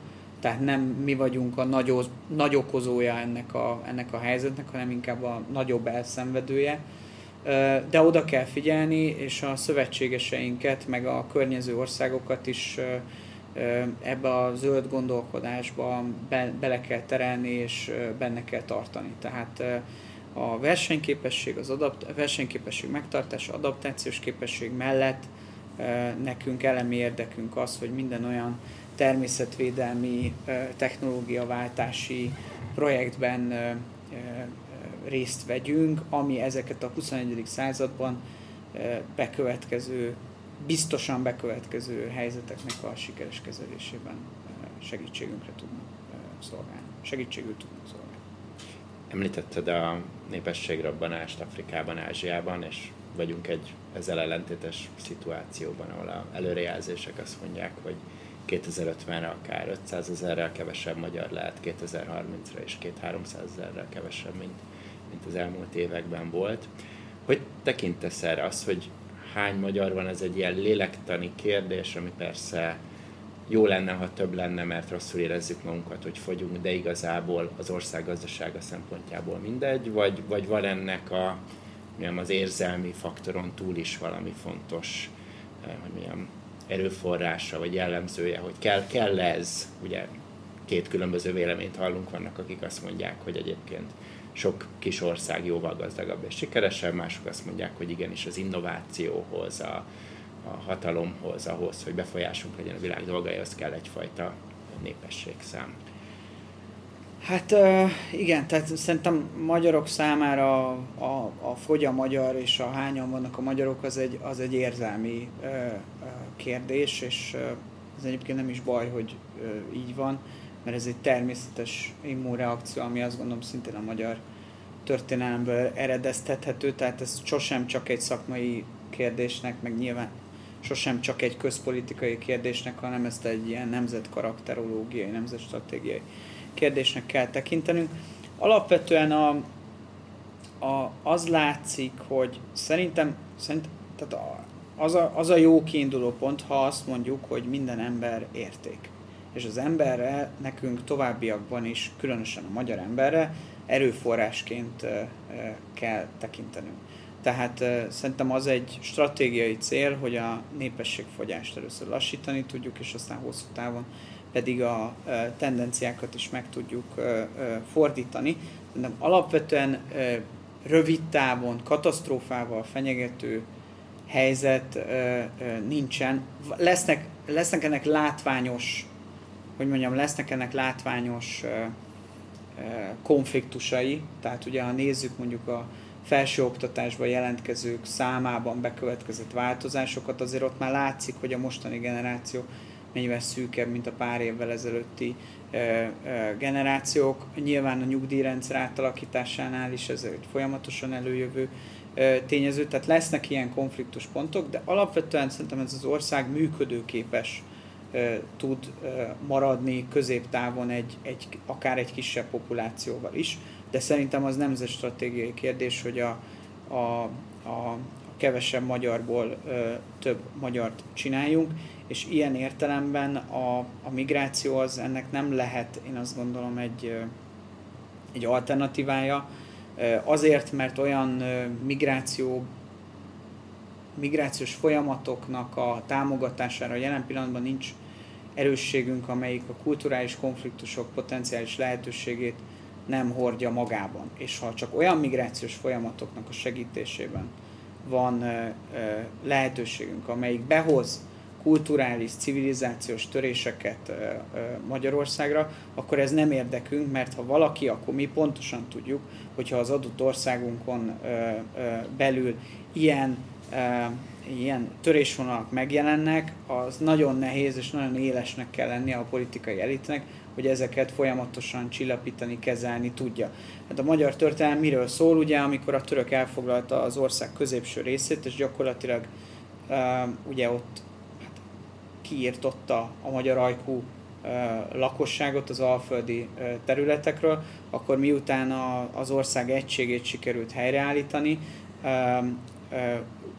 tehát nem mi vagyunk a nagy, nagy okozója ennek a, ennek a helyzetnek, hanem inkább a nagyobb elszenvedője. De oda kell figyelni, és a szövetségeseinket, meg a környező országokat is ebbe a zöld gondolkodásba be, bele kell terelni, és benne kell tartani. Tehát a versenyképesség, az adapt- a versenyképesség megtartása, adaptációs képesség mellett nekünk elemi érdekünk az, hogy minden olyan természetvédelmi, technológiaváltási projektben részt vegyünk, ami ezeket a 21. században bekövetkező, biztosan bekövetkező helyzeteknek a sikeres kezelésében segítségünkre tudnak szolgálni, segítségül tudnak szolgálni. Említetted a népességrabbanást Afrikában, Ázsiában, és vagyunk egy ezzel ellentétes szituációban, ahol a előrejelzések azt mondják, hogy 2050-re akár 500 ezerrel kevesebb magyar lehet, 2030-ra és 2-300 ezerrel kevesebb, mint, mint az elmúlt években volt. Hogy tekintesz erre az, hogy hány magyar van, ez egy ilyen lélektani kérdés, ami persze jó lenne, ha több lenne, mert rosszul érezzük magunkat, hogy fogyunk, de igazából az ország gazdasága szempontjából mindegy, vagy, vagy van ennek a, milyen az érzelmi faktoron túl is valami fontos, eh, hogy milyen erőforrása, vagy jellemzője, hogy kell, kell ez, ugye két különböző véleményt hallunk, vannak, akik azt mondják, hogy egyébként sok kis ország jóval gazdagabb és sikeresebb, mások azt mondják, hogy igenis az innovációhoz, a, a hatalomhoz, ahhoz, hogy befolyásunk legyen a világ dolgaihoz kell egyfajta népességszám. Hát igen, tehát szerintem magyarok számára a, a, a fogy a magyar és a hányan vannak a magyarok, az egy, az egy érzelmi kérdés, és ez egyébként nem is baj, hogy így van, mert ez egy természetes immunreakció, ami azt gondolom szintén a magyar történelemből eredeztethető, tehát ez sosem csak egy szakmai kérdésnek, meg nyilván sosem csak egy közpolitikai kérdésnek, hanem ezt egy ilyen nemzetkarakterológiai, nemzetstratégiai kérdésnek kell tekintenünk. Alapvetően a, a, az látszik, hogy szerintem, szerintem tehát a, az, a, az a jó kiinduló pont, ha azt mondjuk, hogy minden ember érték. És az emberre nekünk továbbiakban is, különösen a magyar emberre, erőforrásként kell tekintenünk. Tehát szerintem az egy stratégiai cél, hogy a népességfogyást először lassítani tudjuk, és aztán hosszú távon pedig a tendenciákat is meg tudjuk fordítani. De alapvetően rövid távon katasztrófával fenyegető helyzet nincsen. Lesznek, lesznek ennek látványos, hogy mondjam, lesznek ennek látványos konfliktusai, tehát ugye ha nézzük mondjuk a felsőoktatásban jelentkezők számában bekövetkezett változásokat, azért ott már látszik, hogy a mostani generáció mennyivel szűkebb, mint a pár évvel ezelőtti generációk. Nyilván a nyugdíjrendszer átalakításánál is ez egy folyamatosan előjövő tényező, tehát lesznek ilyen konfliktuspontok, de alapvetően szerintem ez az ország működőképes tud maradni középtávon egy, egy, akár egy kisebb populációval is, de szerintem az nemzetstratégiai kérdés, hogy a, a, a kevesebb magyarból több magyart csináljunk, és ilyen értelemben a, a migráció az ennek nem lehet, én azt gondolom, egy, egy alternatívája, azért, mert olyan migráció migrációs folyamatoknak a támogatására jelen pillanatban nincs erősségünk, amelyik a kulturális konfliktusok potenciális lehetőségét nem hordja magában. És ha csak olyan migrációs folyamatoknak a segítésében van lehetőségünk, amelyik behoz kulturális, civilizációs töréseket Magyarországra, akkor ez nem érdekünk, mert ha valaki, akkor mi pontosan tudjuk, hogyha az adott országunkon belül ilyen ilyen törésvonalak megjelennek, az nagyon nehéz és nagyon élesnek kell lennie a politikai elitnek, hogy ezeket folyamatosan csillapítani, kezelni tudja. Hát a magyar történelem miről szól, ugye, amikor a török elfoglalta az ország középső részét, és gyakorlatilag uh, ugye ott hát, kiírtotta a magyar ajkú lakosságot az alföldi területekről, akkor miután az ország egységét sikerült helyreállítani,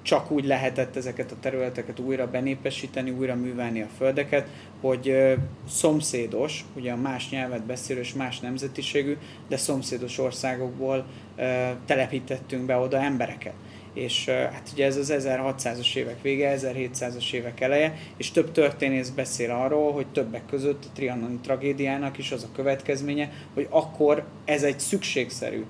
csak úgy lehetett ezeket a területeket újra benépesíteni, újra művelni a földeket, hogy szomszédos, ugye a más nyelvet beszélő és más nemzetiségű, de szomszédos országokból telepítettünk be oda embereket. És hát ugye ez az 1600-as évek vége, 1700-as évek eleje, és több történész beszél arról, hogy többek között a trianoni tragédiának is az a következménye, hogy akkor ez egy szükségszerű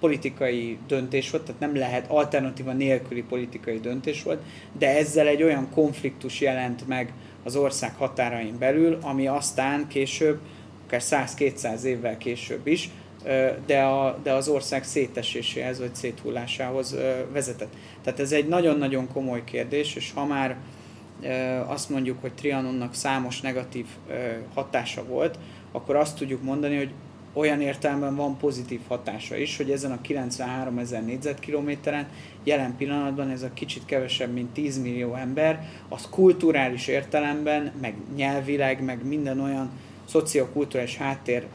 politikai döntés volt, tehát nem lehet alternatíva nélküli politikai döntés volt, de ezzel egy olyan konfliktus jelent meg az ország határain belül, ami aztán később, akár 100-200 évvel később is, de, a, de az ország széteséséhez vagy széthullásához vezetett. Tehát ez egy nagyon-nagyon komoly kérdés, és ha már azt mondjuk, hogy Trianonnak számos negatív hatása volt, akkor azt tudjuk mondani, hogy olyan értelemben van pozitív hatása is, hogy ezen a 93 ezer négyzetkilométeren jelen pillanatban ez a kicsit kevesebb, mint 10 millió ember, az kulturális értelemben, meg nyelvileg, meg minden olyan szociokulturális háttér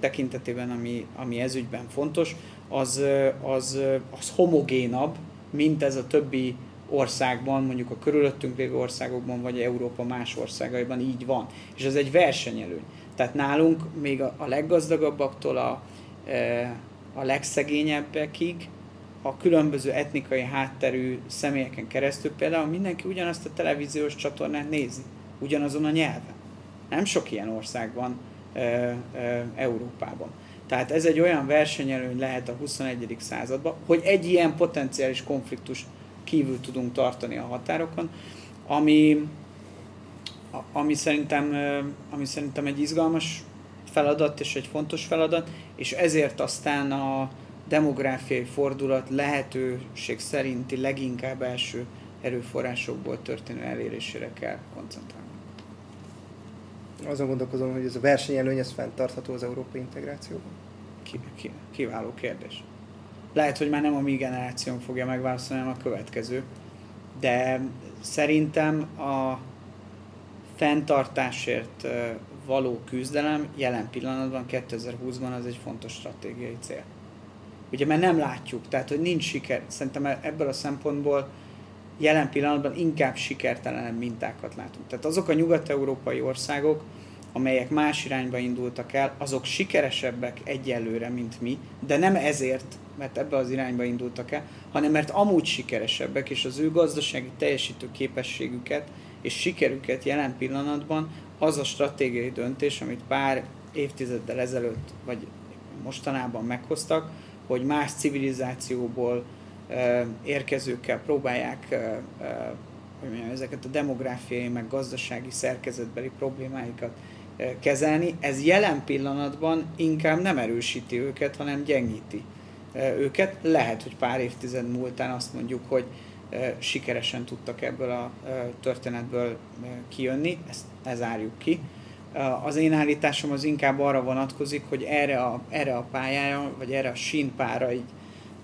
tekintetében, ami, ami ezügyben fontos, az, az, az homogénabb, mint ez a többi országban, mondjuk a körülöttünk lévő országokban, vagy Európa más országaiban így van. És ez egy versenyelőny. Tehát nálunk még a, a leggazdagabbaktól a, e, a legszegényebbekig, a különböző etnikai hátterű személyeken keresztül például mindenki ugyanazt a televíziós csatornát nézi, ugyanazon a nyelven. Nem sok ilyen ország van e, e, Európában. Tehát ez egy olyan versenyelőny lehet a 21. században, hogy egy ilyen potenciális konfliktus kívül tudunk tartani a határokon, ami, ami, szerintem, ami szerintem egy izgalmas feladat és egy fontos feladat, és ezért aztán a demográfiai fordulat lehetőség szerinti leginkább első erőforrásokból történő elérésére kell koncentrálni. Azon gondolkozom, hogy ez a versenyelőny, ez fenntartható az európai integrációban? Ki, ki, kiváló kérdés. Lehet, hogy már nem a mi generációnk fogja megválaszolni, hanem a következő. De szerintem a fenntartásért való küzdelem jelen pillanatban, 2020-ban az egy fontos stratégiai cél. Ugye, mert nem látjuk, tehát, hogy nincs siker. Szerintem ebből a szempontból jelen pillanatban inkább sikertelen mintákat látunk. Tehát azok a nyugat-európai országok, amelyek más irányba indultak el, azok sikeresebbek egyelőre, mint mi, de nem ezért, mert ebbe az irányba indultak el, hanem mert amúgy sikeresebbek, és az ő gazdasági teljesítő képességüket és sikerüket jelen pillanatban az a stratégiai döntés, amit pár évtizeddel ezelőtt, vagy mostanában meghoztak, hogy más civilizációból érkezőkkel próbálják hogy mondjam, ezeket a demográfiai, meg gazdasági szerkezetbeli problémáikat kezelni. Ez jelen pillanatban inkább nem erősíti őket, hanem gyengíti őket. Lehet, hogy pár évtized múltán azt mondjuk, hogy sikeresen tudtak ebből a történetből kijönni, ezt ne zárjuk ki. Az én állításom az inkább arra vonatkozik, hogy erre a, erre a pályára, vagy erre a sínpára így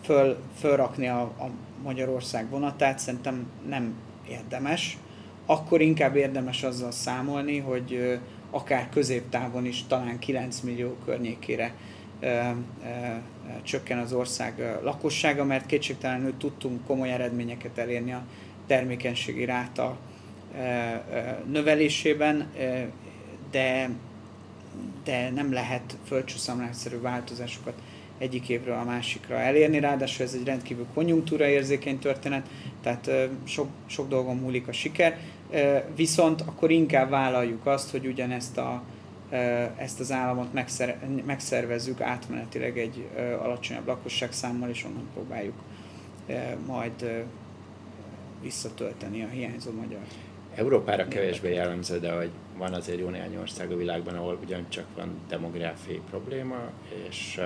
föl, fölrakni a, a Magyarország vonatát szerintem nem érdemes. Akkor inkább érdemes azzal számolni, hogy akár középtávon is talán 9 millió környékére csökken az ország lakossága, mert kétségtelenül tudtunk komoly eredményeket elérni a termékenységi ráta növelésében, de, de nem lehet földcsúszamlásszerű változásokat egyik évről a másikra elérni, ráadásul ez egy rendkívül konjunktúra érzékeny történet, tehát sok, sok dolgon múlik a siker, viszont akkor inkább vállaljuk azt, hogy ugyanezt a, ezt az államot megszer, megszervezzük átmenetileg egy alacsonyabb lakosságszámmal, és onnan próbáljuk majd visszatölteni a hiányzó magyar. Európára kevésbé jellemző, de hogy van azért jó néhány ország a világban, ahol ugyancsak van demográfiai probléma, és,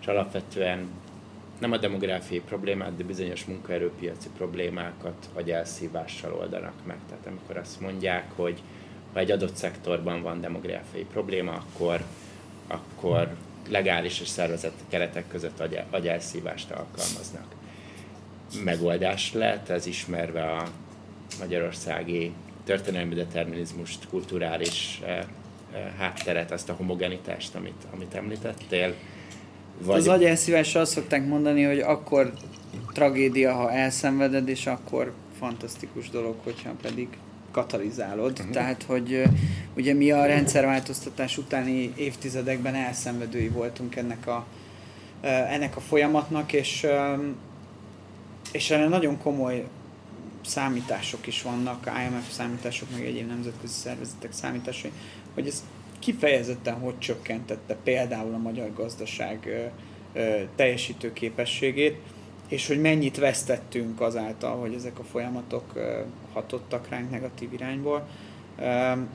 és alapvetően nem a demográfiai problémát, de bizonyos munkaerőpiaci problémákat agyelszívással oldanak meg. Tehát amikor azt mondják, hogy ha egy adott szektorban van demográfiai probléma, akkor, akkor legális és szervezett keretek között agyelszívást alkalmaznak. Megoldás lehet ez ismerve a magyarországi történelmi determinizmust, kulturális eh, eh, hátteret, azt a homogenitást, amit, amit említettél. Vagy... Az agyelszívásra azt szokták mondani, hogy akkor tragédia, ha elszenveded, és akkor fantasztikus dolog, hogyha pedig katalizálod. Uh-huh. Tehát, hogy ugye mi a rendszerváltoztatás utáni évtizedekben elszenvedői voltunk ennek a, ennek a folyamatnak, és, és erre nagyon komoly számítások is vannak, IMF számítások, meg egyéb nemzetközi szervezetek számításai, hogy ez kifejezetten hogy csökkentette például a magyar gazdaság teljesítő képességét, és hogy mennyit vesztettünk azáltal, hogy ezek a folyamatok hatottak ránk negatív irányból.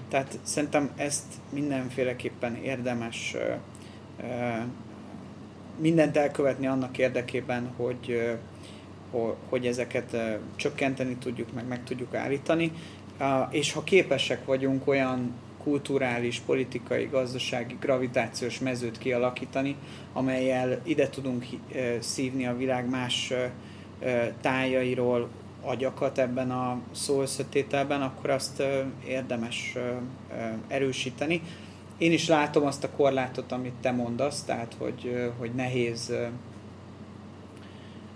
Tehát szerintem ezt mindenféleképpen érdemes mindent elkövetni annak érdekében, hogy, hogy ezeket csökkenteni tudjuk, meg meg tudjuk állítani, és ha képesek vagyunk olyan kulturális, politikai, gazdasági, gravitációs mezőt kialakítani, amelyel ide tudunk szívni a világ más tájairól agyakat ebben a szó akkor azt érdemes erősíteni. Én is látom azt a korlátot, amit te mondasz, tehát hogy, hogy nehéz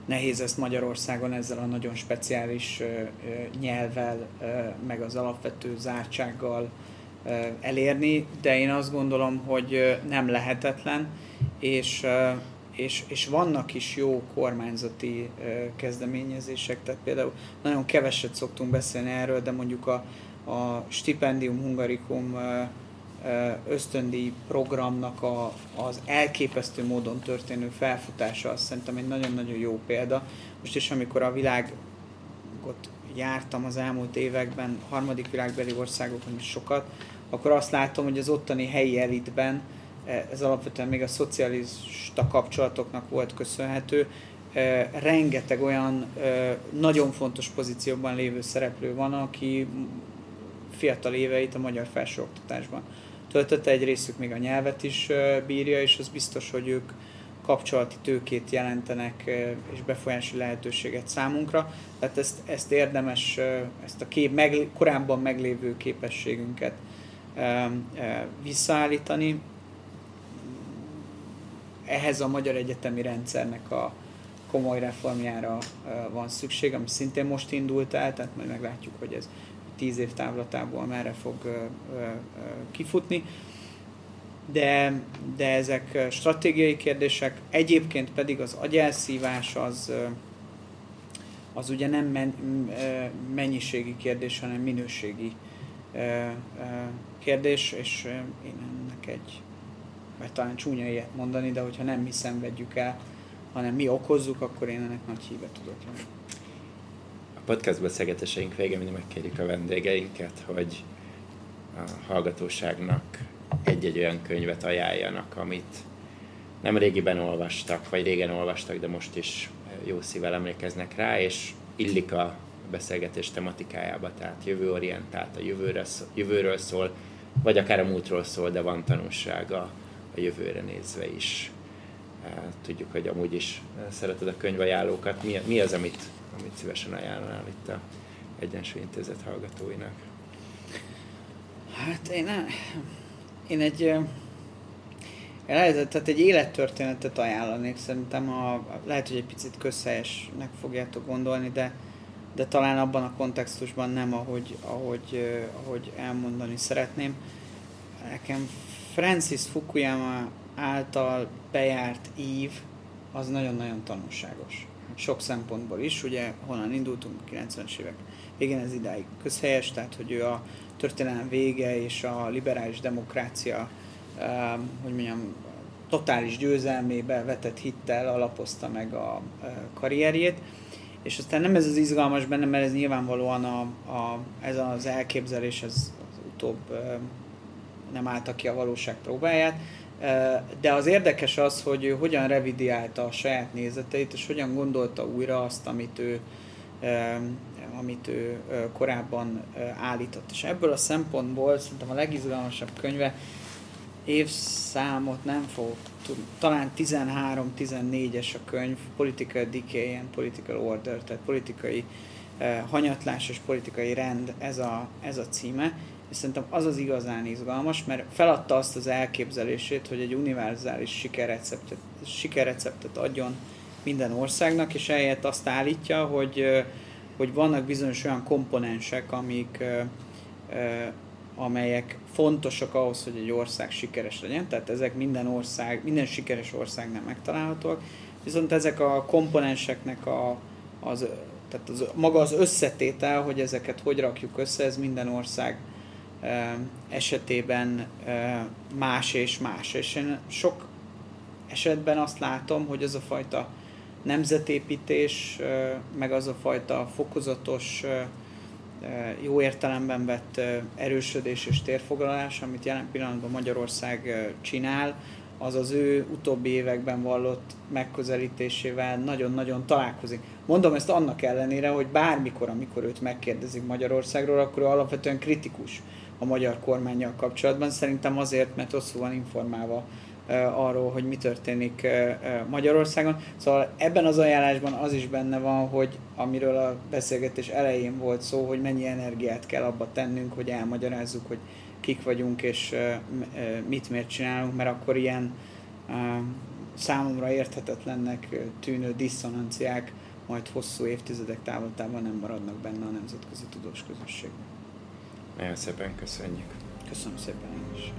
nehéz ezt Magyarországon ezzel a nagyon speciális nyelvel, meg az alapvető zártsággal elérni, de én azt gondolom, hogy nem lehetetlen, és, és, és vannak is jó kormányzati kezdeményezések, tehát például nagyon keveset szoktunk beszélni erről, de mondjuk a, a Stipendium Hungarikum ösztöndi programnak a, az elképesztő módon történő felfutása, azt szerintem egy nagyon-nagyon jó példa. Most is, amikor a világot jártam az elmúlt években, harmadik világbeli országokon is sokat, akkor azt látom, hogy az ottani helyi elitben, e, ez alapvetően még a szocialista kapcsolatoknak volt köszönhető, e, rengeteg olyan e, nagyon fontos pozícióban lévő szereplő van, aki fiatal éveit a magyar felsőoktatásban töltötte, egy részük még a nyelvet is bírja, és az biztos, hogy ők kapcsolati tőkét jelentenek és befolyási lehetőséget számunkra. Tehát ezt, ezt érdemes, ezt a kép, meg, korábban meglévő képességünket visszaállítani. Ehhez a magyar egyetemi rendszernek a komoly reformjára van szükség, ami szintén most indult el, tehát majd meglátjuk, hogy ez tíz év távlatából merre fog kifutni. De, de ezek stratégiai kérdések, egyébként pedig az agyelszívás az, az ugye nem men, mennyiségi kérdés, hanem minőségi kérdés, és én ennek egy, vagy talán csúnya ilyet mondani, de hogyha nem mi szenvedjük el, hanem mi okozzuk, akkor én ennek nagy híve tudok lenni. Podcast beszélgetéseink végén mindig megkérjük a vendégeinket, hogy a hallgatóságnak egy-egy olyan könyvet ajánljanak, amit nem régiben olvastak, vagy régen olvastak, de most is jó szívvel emlékeznek rá, és illik a beszélgetés tematikájába, tehát jövőorientált, a jövőre, jövőről szól, vagy akár a múltról szól, de van tanulsága a jövőre nézve is. Tudjuk, hogy amúgy is szereted a könyvajánlókat. Mi, mi az, amit amit szívesen ajánlanál itt a Egyensúly Intézet hallgatóinak? Hát én, én egy lehet, tehát egy élettörténetet ajánlanék, szerintem a, lehet, hogy egy picit közhelyesnek fogjátok gondolni, de, de talán abban a kontextusban nem, ahogy, ahogy, ahogy elmondani szeretném. Nekem Francis Fukuyama által bejárt ív az nagyon-nagyon tanulságos. Sok szempontból is, ugye honnan indultunk, 90-es évek végén ez idáig közhelyes, tehát hogy ő a történelem vége és a liberális demokrácia, hogy mondjam, totális győzelmébe vetett hittel alapozta meg a karrierjét, és aztán nem ez az izgalmas benne, mert ez nyilvánvalóan a, a, ez az elképzelés, ez az utóbb nem állta ki a valóság próbáját, de az érdekes az, hogy ő hogyan revidiálta a saját nézeteit, és hogyan gondolta újra azt, amit ő, amit ő korábban állított. És ebből a szempontból szerintem a legizgalmasabb könyve, évszámot nem fog talán 13-14-es a könyv, Political Decay and Political Order, tehát politikai hanyatlás és politikai rend, ez a, ez a címe, és szerintem az az igazán izgalmas, mert feladta azt az elképzelését, hogy egy univerzális sikerreceptet, sikerreceptet adjon minden országnak, és eljött azt állítja, hogy, hogy vannak bizonyos olyan komponensek, amik, amelyek fontosak ahhoz, hogy egy ország sikeres legyen, tehát ezek minden ország, minden sikeres országnál megtalálhatóak, viszont ezek a komponenseknek a, az, tehát az, maga az összetétel, hogy ezeket hogy rakjuk össze, ez minden ország esetében más és más. És én sok esetben azt látom, hogy az a fajta nemzetépítés, meg az a fajta fokozatos, jó értelemben vett erősödés és térfoglalás, amit jelen pillanatban Magyarország csinál, az az ő utóbbi években vallott megközelítésével nagyon-nagyon találkozik. Mondom ezt annak ellenére, hogy bármikor, amikor őt megkérdezik Magyarországról, akkor ő alapvetően kritikus a magyar kormányjal kapcsolatban. Szerintem azért, mert rosszul van informálva arról, hogy mi történik Magyarországon. Szóval ebben az ajánlásban az is benne van, hogy amiről a beszélgetés elején volt szó, hogy mennyi energiát kell abba tennünk, hogy elmagyarázzuk, hogy kik vagyunk és mit miért csinálunk, mert akkor ilyen számomra érthetetlennek tűnő diszonanciák majd hosszú évtizedek távlatában nem maradnak benne a nemzetközi tudós közösségben. Nagyon szépen köszönjük. Köszönöm szépen én is.